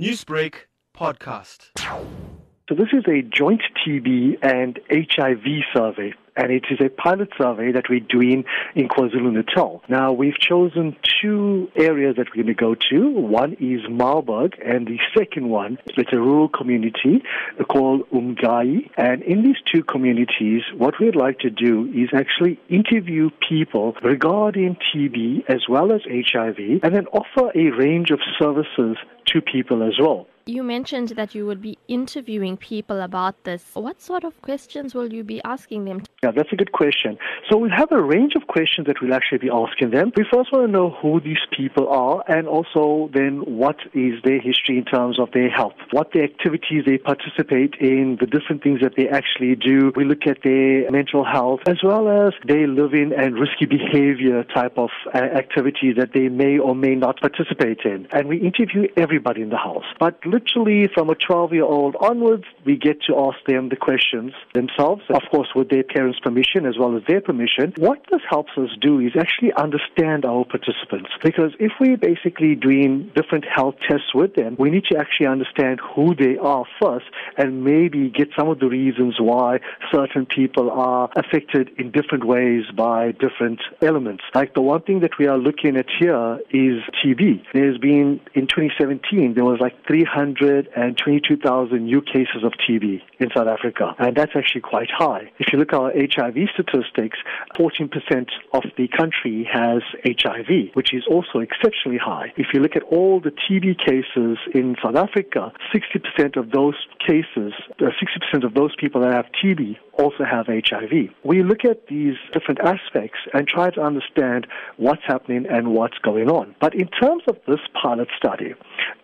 Newsbreak podcast. So this is a joint TB and HIV survey, and it is a pilot survey that we're doing in KwaZulu-Natal. Now, we've chosen two areas that we're going to go to. One is Marburg, and the second one is a rural community called Umgai. And in these two communities, what we'd like to do is actually interview people regarding TB as well as HIV, and then offer a range of services to people as well. You mentioned that you would be interviewing people about this. What sort of questions will you be asking them? Yeah, that's a good question. So we have a range of questions that we'll actually be asking them. We first want to know who these people are and also then what is their history in terms of their health, what the activities they participate in, the different things that they actually do. We look at their mental health as well as their living and risky behavior type of uh, activity that they may or may not participate in. And we interview everybody in the house. But literally from a 12 year old onwards, we get to ask them the questions themselves, of course, with their parents' permission as well as their permission. What this helps us do is actually understand our participants because if we're basically doing different health tests with them, we need to actually understand who they are first and maybe get some of the reasons why certain people are affected in different ways by different elements. Like the one thing that we are looking at here is TB. There's been in 2017, there was like 300 122,000 new cases of TB in South Africa, and that's actually quite high. If you look at our HIV statistics, 14% of the country has HIV, which is also exceptionally high. If you look at all the TB cases in South Africa, 60% of those cases, uh, 60% of those people that have TB also have HIV. We look at these different aspects and try to understand what's happening and what's going on. But in terms of this pilot study,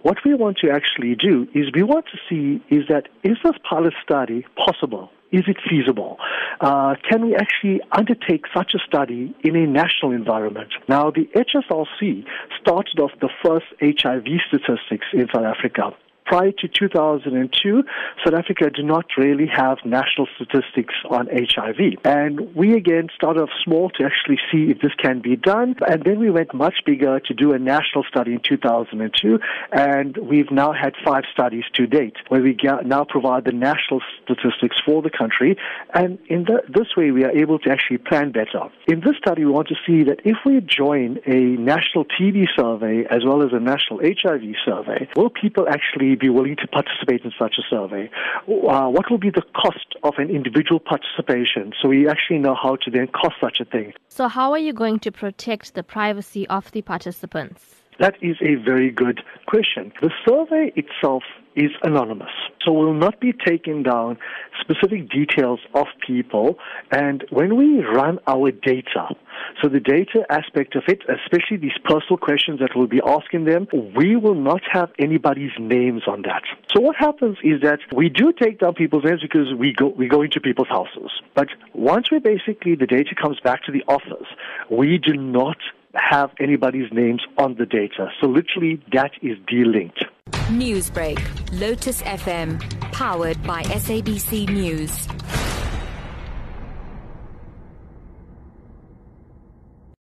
what we want to actually do is we want to see is that is this pilot study possible? Is it feasible? Uh, can we actually undertake such a study in a national environment? Now, the HSRC started off the first HIV statistics in South Africa prior to 2002, South Africa did not really have national statistics on HIV. And we again started off small to actually see if this can be done. And then we went much bigger to do a national study in 2002. And we've now had five studies to date where we now provide the national statistics for the country. And in the, this way, we are able to actually plan better. In this study, we want to see that if we join a national TB survey as well as a national HIV survey, will people actually be willing to participate in such a survey? Uh, what will be the cost of an individual participation so we actually know how to then cost such a thing? So, how are you going to protect the privacy of the participants? That is a very good question. The survey itself is anonymous. So we'll not be taking down specific details of people. And when we run our data, so the data aspect of it, especially these personal questions that we'll be asking them, we will not have anybody's names on that. So what happens is that we do take down people's names because we go, we go into people's houses. But once we basically, the data comes back to the office, we do not have anybody's names on the data. So literally that is de-linked. Newsbreak, Lotus FM, powered by SABC News.